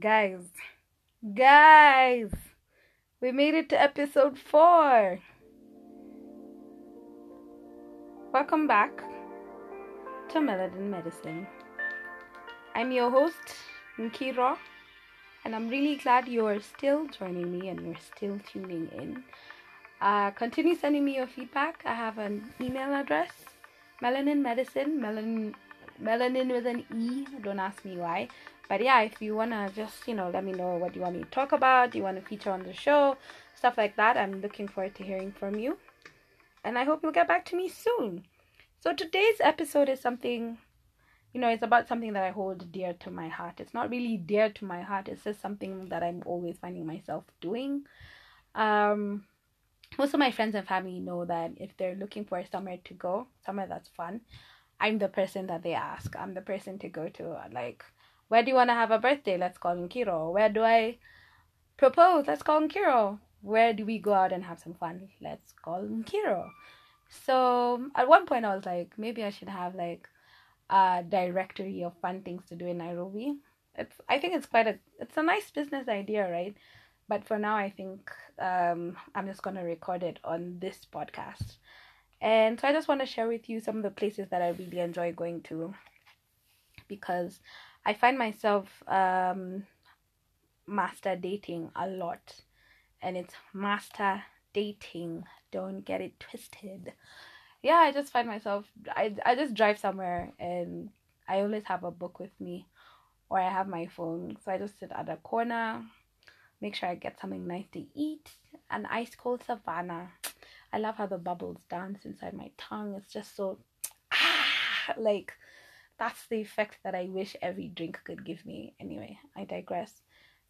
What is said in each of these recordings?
Guys, guys, we made it to episode four. Welcome back to Melanin Medicine. I'm your host, Nkiro, and I'm really glad you're still joining me and you're still tuning in. Uh, continue sending me your feedback. I have an email address, melanin medicine, melanin, melanin with an E. Don't ask me why. But yeah, if you wanna just you know let me know what you want me to talk about, you want to feature on the show, stuff like that. I'm looking forward to hearing from you, and I hope you'll get back to me soon. So today's episode is something, you know, it's about something that I hold dear to my heart. It's not really dear to my heart. It's just something that I'm always finding myself doing. Um, most of my friends and family know that if they're looking for somewhere to go, somewhere that's fun, I'm the person that they ask. I'm the person to go to. Like, where do you want to have a birthday? Let's call him Kiro. Where do I propose? Let's call him Kiro. Where do we go out and have some fun? Let's call him Kiro. So at one point, I was like, maybe I should have like a directory of fun things to do in Nairobi. It's I think it's quite a it's a nice business idea, right? But for now, I think um, I'm just gonna record it on this podcast. And so I just want to share with you some of the places that I really enjoy going to because I find myself um, master dating a lot. And it's master dating. Don't get it twisted. Yeah, I just find myself, I, I just drive somewhere and I always have a book with me or I have my phone. So I just sit at a corner, make sure I get something nice to eat, an ice cold Savanna. I love how the bubbles dance inside my tongue. It's just so, ah, like, that's the effect that I wish every drink could give me. Anyway, I digress.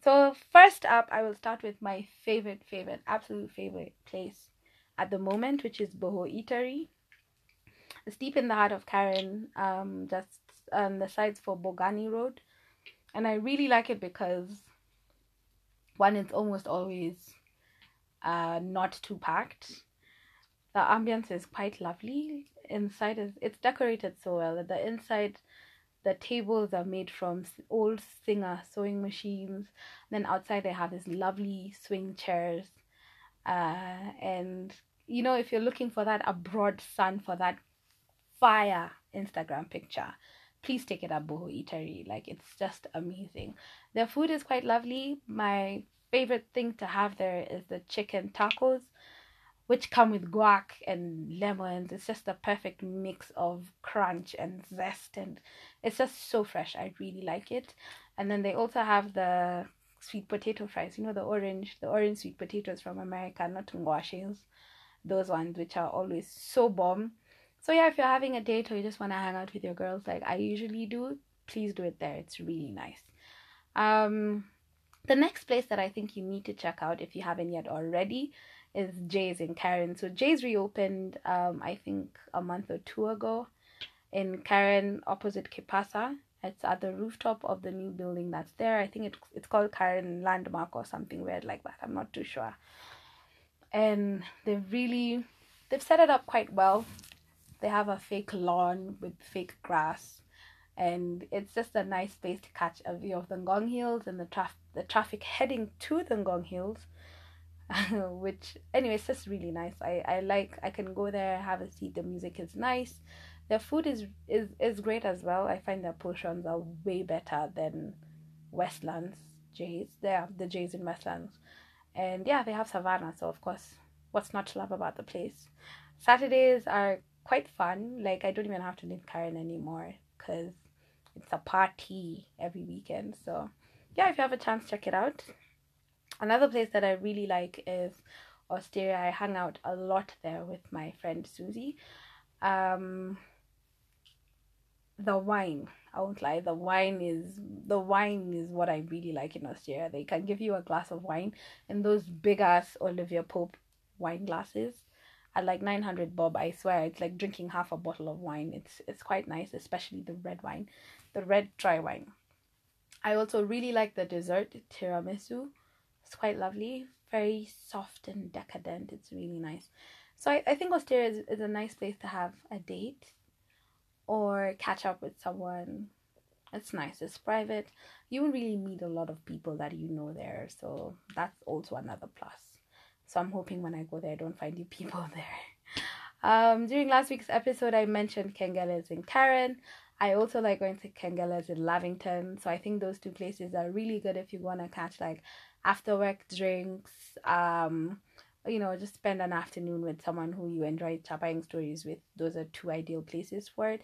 So, first up, I will start with my favorite, favorite, absolute favorite place at the moment, which is Boho Eatery. It's deep in the heart of Karen, um, just on the sides for Bogani Road. And I really like it because, one, it's almost always uh, not too packed. The ambience is quite lovely. Inside is it's decorated so well. That the inside the tables are made from old Singer sewing machines. Then outside they have these lovely swing chairs. Uh, and you know, if you're looking for that abroad sun for that fire Instagram picture, please take it at Boho Eatery. Like it's just amazing. Their food is quite lovely. My favorite thing to have there is the chicken tacos which come with guac and lemons. It's just the perfect mix of crunch and zest, and it's just so fresh. I really like it. And then they also have the sweet potato fries. You know the orange, the orange sweet potatoes from America, not ngwashes. Those ones which are always so bomb. So yeah, if you're having a date or you just want to hang out with your girls, like I usually do, please do it there. It's really nice. Um, the next place that I think you need to check out if you haven't yet already is Jay's in Karen. So Jay's reopened, um, I think a month or two ago, in Karen opposite Kipasa. It's at the rooftop of the new building that's there. I think it, it's called Karen Landmark or something weird like that. I'm not too sure. And they've really they've set it up quite well. They have a fake lawn with fake grass, and it's just a nice place to catch a view of the Ngong Hills and the traf- the traffic heading to the Ngong Hills which anyway it's just really nice. I i like i can go there have a seat. The music is nice. The food is is is great as well. I find their portions are way better than westlands jays there the jays in westlands. And yeah they have Savanna so of course what's not to love about the place? Saturdays are quite fun. Like i don't even have to leave karen anymore because it's a party every weekend. So yeah if you have a chance check it out Another place that I really like is Osteria. I hung out a lot there with my friend Susie. Um, the wine, I won't lie, the wine is the wine is what I really like in Osteria. They can give you a glass of wine in those big ass Olivia Pope wine glasses at like 900 bob i swear it's like drinking half a bottle of wine it's it's quite nice especially the red wine the red dry wine i also really like the dessert tiramisu it's quite lovely, very soft and decadent. It's really nice. So I, I think Osteria is, is a nice place to have a date or catch up with someone it's nice. It's private. You won't really meet a lot of people that you know there, so that's also another plus. So I'm hoping when I go there, I don't find you people there. Um, during last week's episode, I mentioned Kengeles in Karen. I also like going to Kengeles in Lavington. So I think those two places are really good if you want to catch like after work drinks. Um, you know, just spend an afternoon with someone who you enjoy chatting stories with. Those are two ideal places for it.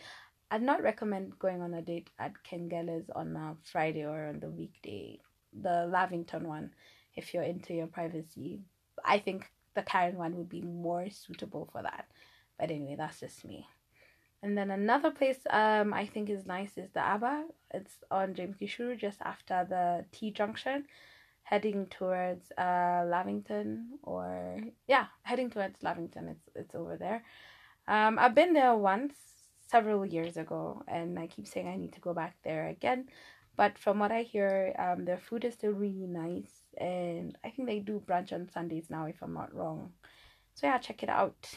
I'd not recommend going on a date at Kengeles on a Friday or on the weekday. The Lavington one, if you're into your privacy. I think the Karen one would be more suitable for that. But anyway, that's just me. And then another place um I think is nice is the Abba. It's on James Gichuru just after the T junction, heading towards uh Lavington or yeah, heading towards Lavington. It's it's over there. Um I've been there once several years ago and I keep saying I need to go back there again. But from what I hear, um their food is still really nice and I think they do brunch on Sundays now if I'm not wrong. So yeah, check it out.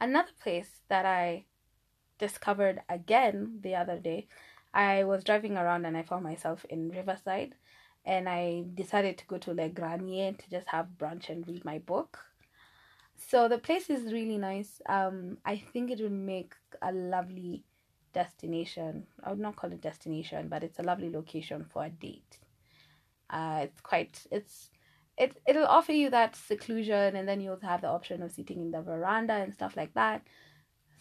Another place that I discovered again the other day, I was driving around and I found myself in Riverside and I decided to go to Le Grenier to just have brunch and read my book. So the place is really nice. Um, I think it would make a lovely destination. I would not call it destination, but it's a lovely location for a date. Uh, it's quite it's it it'll offer you that seclusion and then you'll have the option of sitting in the veranda and stuff like that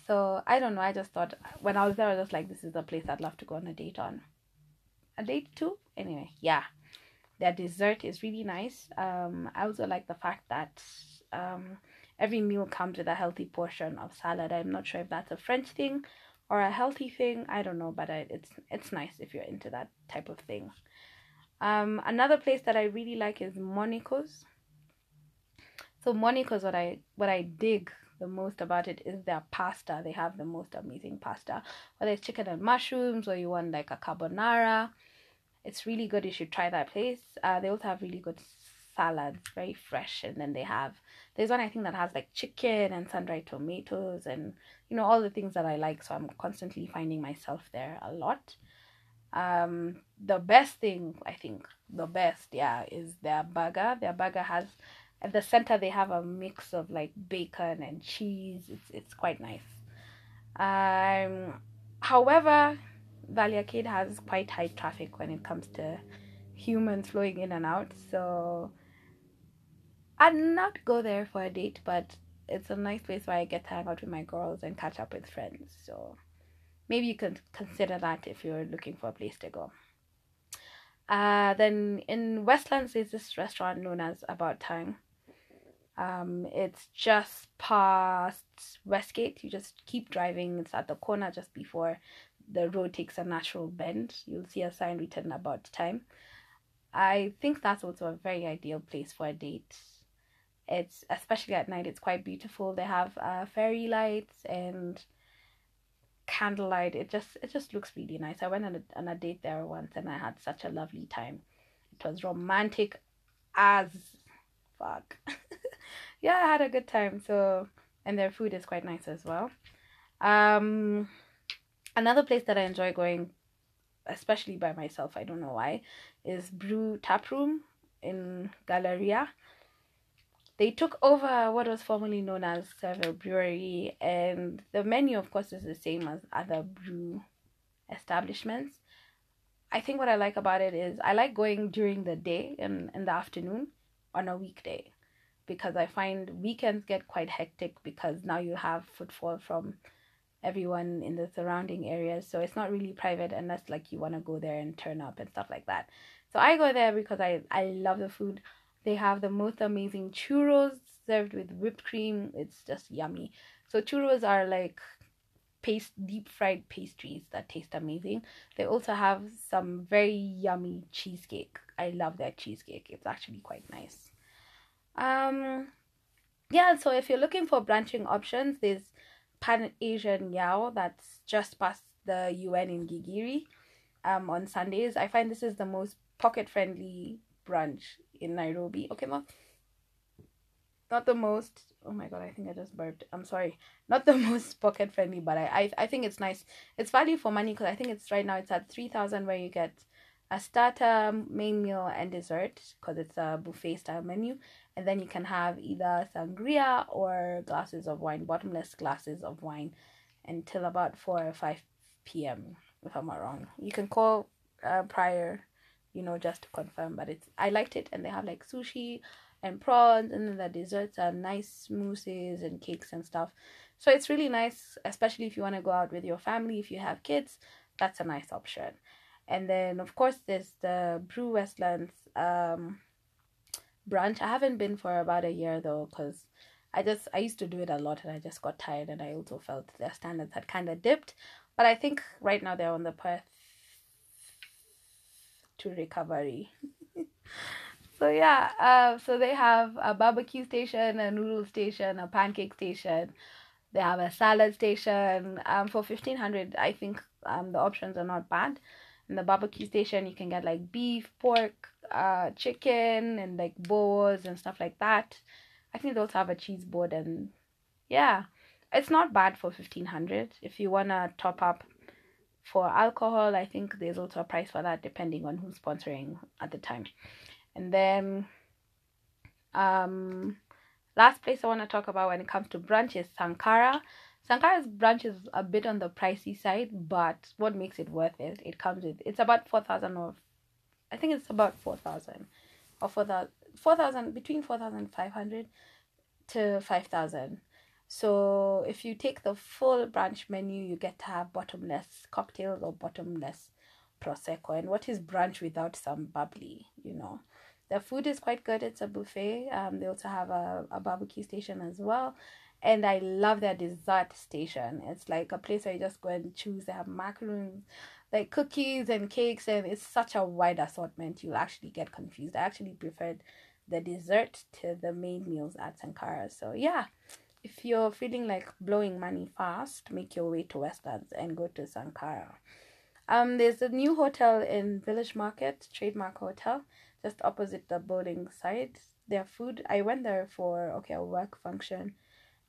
so i don't know i just thought when i was there i was just like this is the place i'd love to go on a date on a date too anyway yeah their dessert is really nice um i also like the fact that um every meal comes with a healthy portion of salad i'm not sure if that's a french thing or a healthy thing i don't know but I, it's it's nice if you're into that type of thing um, another place that I really like is Monico's. So Monico's what I what I dig the most about it is their pasta. They have the most amazing pasta. Whether it's chicken and mushrooms or you want like a carbonara, it's really good. You should try that place. Uh, they also have really good salads, very fresh, and then they have there's one I think that has like chicken and sun-dried tomatoes and you know all the things that I like. So I'm constantly finding myself there a lot um the best thing i think the best yeah is their burger their burger has at the center they have a mix of like bacon and cheese it's it's quite nice um however valley arcade has quite high traffic when it comes to humans flowing in and out so i'd not go there for a date but it's a nice place where i get to hang out with my girls and catch up with friends so maybe you can consider that if you're looking for a place to go. Uh, then in Westlands, there's this restaurant known as About Thyme. Um, it's just past Westgate. You just keep driving. It's at the corner just before the road takes a natural bend. You'll see a sign written About Thyme. I think that's also a very ideal place for a date. It's especially at night. It's quite beautiful. They have uh, fairy lights and candlelight it just it just looks really nice i went on a, on a date there once and i had such a lovely time it was romantic as fuck yeah i had a good time so and their food is quite nice as well um another place that i enjoy going especially by myself i don't know why is brew tap room in galleria they took over what was formerly known as Serval Brewery, and the menu, of course, is the same as other brew establishments. I think what I like about it is I like going during the day and in the afternoon on a weekday because I find weekends get quite hectic because now you have footfall from everyone in the surrounding areas. So it's not really private unless like you want to go there and turn up and stuff like that. So I go there because I, I love the food. They have the most amazing churros served with whipped cream. It's just yummy. So churros are like paste deep fried pastries that taste amazing. They also have some very yummy cheesecake. I love their cheesecake. It's actually quite nice. Um yeah, so if you're looking for branching options, there's Pan Asian Yao that's just past the UN in Gigiri um on Sundays. I find this is the most pocket friendly brunch in Nairobi. Okay, mom. not the most oh my god i think i just burped i'm sorry not the most pocket friendly but i i, I think it's nice it's value for money because i think it's right now it's at 3000 where you get a starter main meal and dessert because it's a buffet style menu and then you can have either sangria or glasses of wine bottomless glasses of wine until about 4 or 5 p.m if i'm not wrong. You can call uh, prior you know just to confirm but it's i liked it and they have like sushi and prawns and then the desserts are nice mousses and cakes and stuff. So it's really nice especially if you want to go out with your family if you have kids that's a nice option. And then of course there's the brew westlands um brunch. I haven't been for about a year though because i just i used to do it a lot and i just got tired and i also felt their standards had kind of dipped. But i think right now they're on the path to recovery. So yeah uh, so they have a barbecue station a noodle station a pancake station. They have a salad station. Um, for 1500 i think um, the options are not bad in the barbecue station you can get like beef pork uh, chicken and like bowls and stuff like that. I think they also have a cheese board and yeah. It's not bad for 1500 if you want to top up for alcohol i think there's also a price for that depending on who's sponsoring at the time. And then um last place i want to talk about when it comes to brunch is sankara sankara's brunch is a bit on the pricey side but what makes it worth it it comes with it's about 4000 or i think it's about 4000 or 4000 4000 between 4500 to 5000 so if you take the full brunch menu, you get to have bottomless cocktails or bottomless prosecco. And what is brunch without some bubbly? You know, the food is quite good. It's a buffet. Um, they also have a, a barbecue station as well. And I love their dessert station. It's like a place where you just go and choose. They have macaroons, like cookies and cakes, and it's such a wide assortment. You'll actually get confused. I actually preferred the dessert to the main meals at Sankara. So yeah, if you're feeling like blowing money fast, make your way to Westlands and go to Sankara. Um, there's a new hotel in Village Market, Trademark Hotel, just opposite the bowling side. Their food, I went there for okay a work function.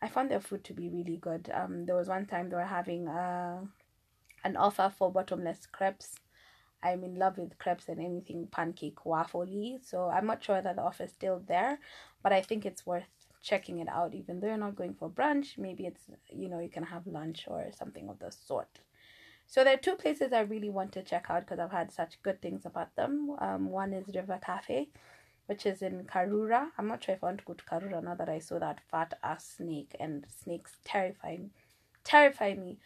I found their food to be really good. Um, there was one time they were having uh, an offer for bottomless crepes. I'm in love with crepes and anything pancake waffly. So I'm not sure that the offer is still there, but I think it's worth checking it out even though you're not going for brunch maybe it's you know you can have lunch or something of the sort so there are two places i really want to check out because i've had such good things about them um, one is river cafe which is in karura i'm not sure if i want to go to karura now that i saw that fat ass snake and snakes terrify me. terrify me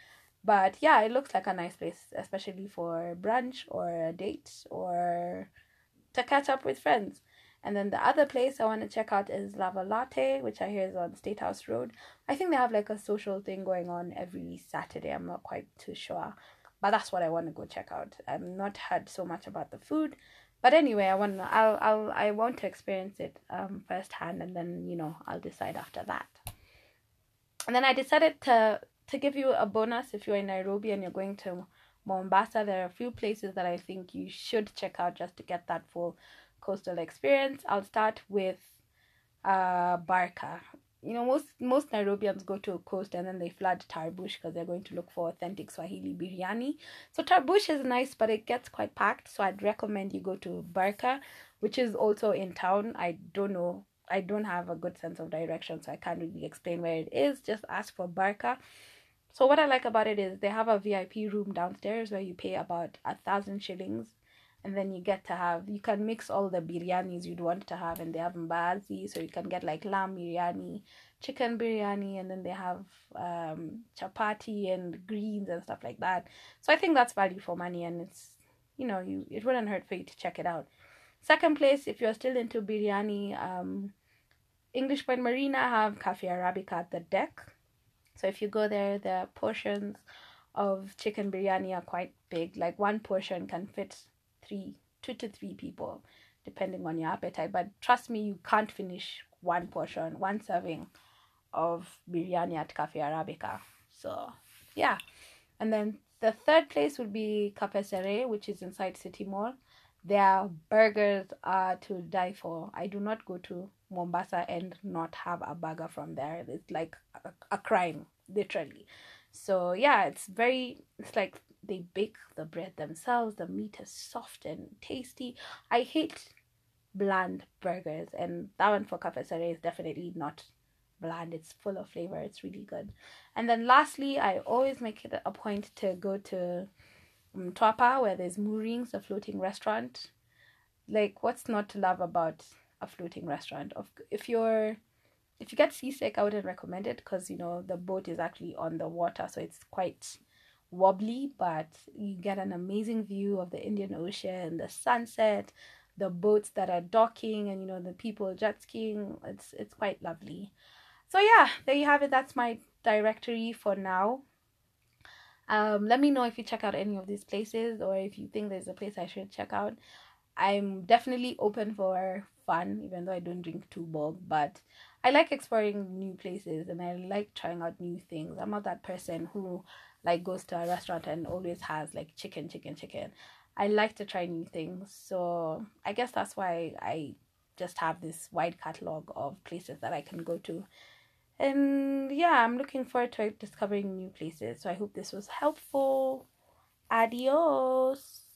but yeah it looks like a nice place especially for brunch or a date or to catch up with friends and then the other place I want to check out is Lava Latte, which I hear is on State House Road. I think they have like a social thing going on every Saturday. I'm not quite too sure. But that's what I want to go check out. I've not heard so much about the food. But anyway, I want I'll, I'll, I want to experience it um, firsthand and then, you know, I'll decide after that. And then I decided to, to give you a bonus if you're in Nairobi and you're going to Mombasa. There are a few places that I think you should check out just to get that full coastal experience. I'll start with uh, Barka. You know, most most Nairobians go to a coast and then they flood Tarboush because they're going to look for authentic Swahili biryani. So Tarboush is nice, but it gets quite packed. So I'd recommend you go to Barka, which is also in town. I don't know. I don't have a good sense of direction, so I can't really explain where it is. Just ask for Barka. So what I like about it is they have a VIP room downstairs where you pay about a thousand shillings and then you get to have you can mix all the biryanis you'd want to have and they have mbaazi so you can get like lamb biryani chicken biryani and then they have um, chapati and greens and stuff like that. So i think that's value for money and it's you know you it wouldn't hurt for you to check it out. Second place if you're still into biryani um, english point marina have cafe arabica at the deck. So if you go there the portions of chicken biryani are quite big like one portion can fit three, two to three people, depending on your appetite. But trust me, you can't finish one portion, one serving of biryani at Cafe Arabica. So, yeah. And then the third place would be Cafe Sere, which is inside City Mall. their burgers are to die for. I do not go to Mombasa and not have a burger from there. It's like a, a crime, literally. So yeah, it's very it's like they bake the bread themselves. The meat is soft and tasty. I hate bland burgers, and that one for Cafe Sere is definitely not bland. It's full of flavor. It's really good. And then lastly, I always make it a point to go to um, Mtwapa where there's Moorings, a floating restaurant. Like, what's not to love about a floating restaurant? If you're if you get seasick, I wouldn't recommend it because you know the boat is actually on the water, so it's quite wobbly. But you get an amazing view of the Indian Ocean, the sunset, the boats that are docking, and you know the people jet skiing. It's it's quite lovely. So yeah, there you have it. That's my directory for now. Um, let me know if you check out any of these places or if you think there's a place I should check out. I'm definitely open for fun, even though I don't drink too bulk, but I like exploring new places and I like trying out new things. I'm not that person who like goes to a restaurant and always has like chicken, chicken, chicken. I like to try new things. So I guess that's why I just have this wide catalog of places that I can go to and yeah, I'm looking forward to discovering new places. So I hope this was helpful. Adios.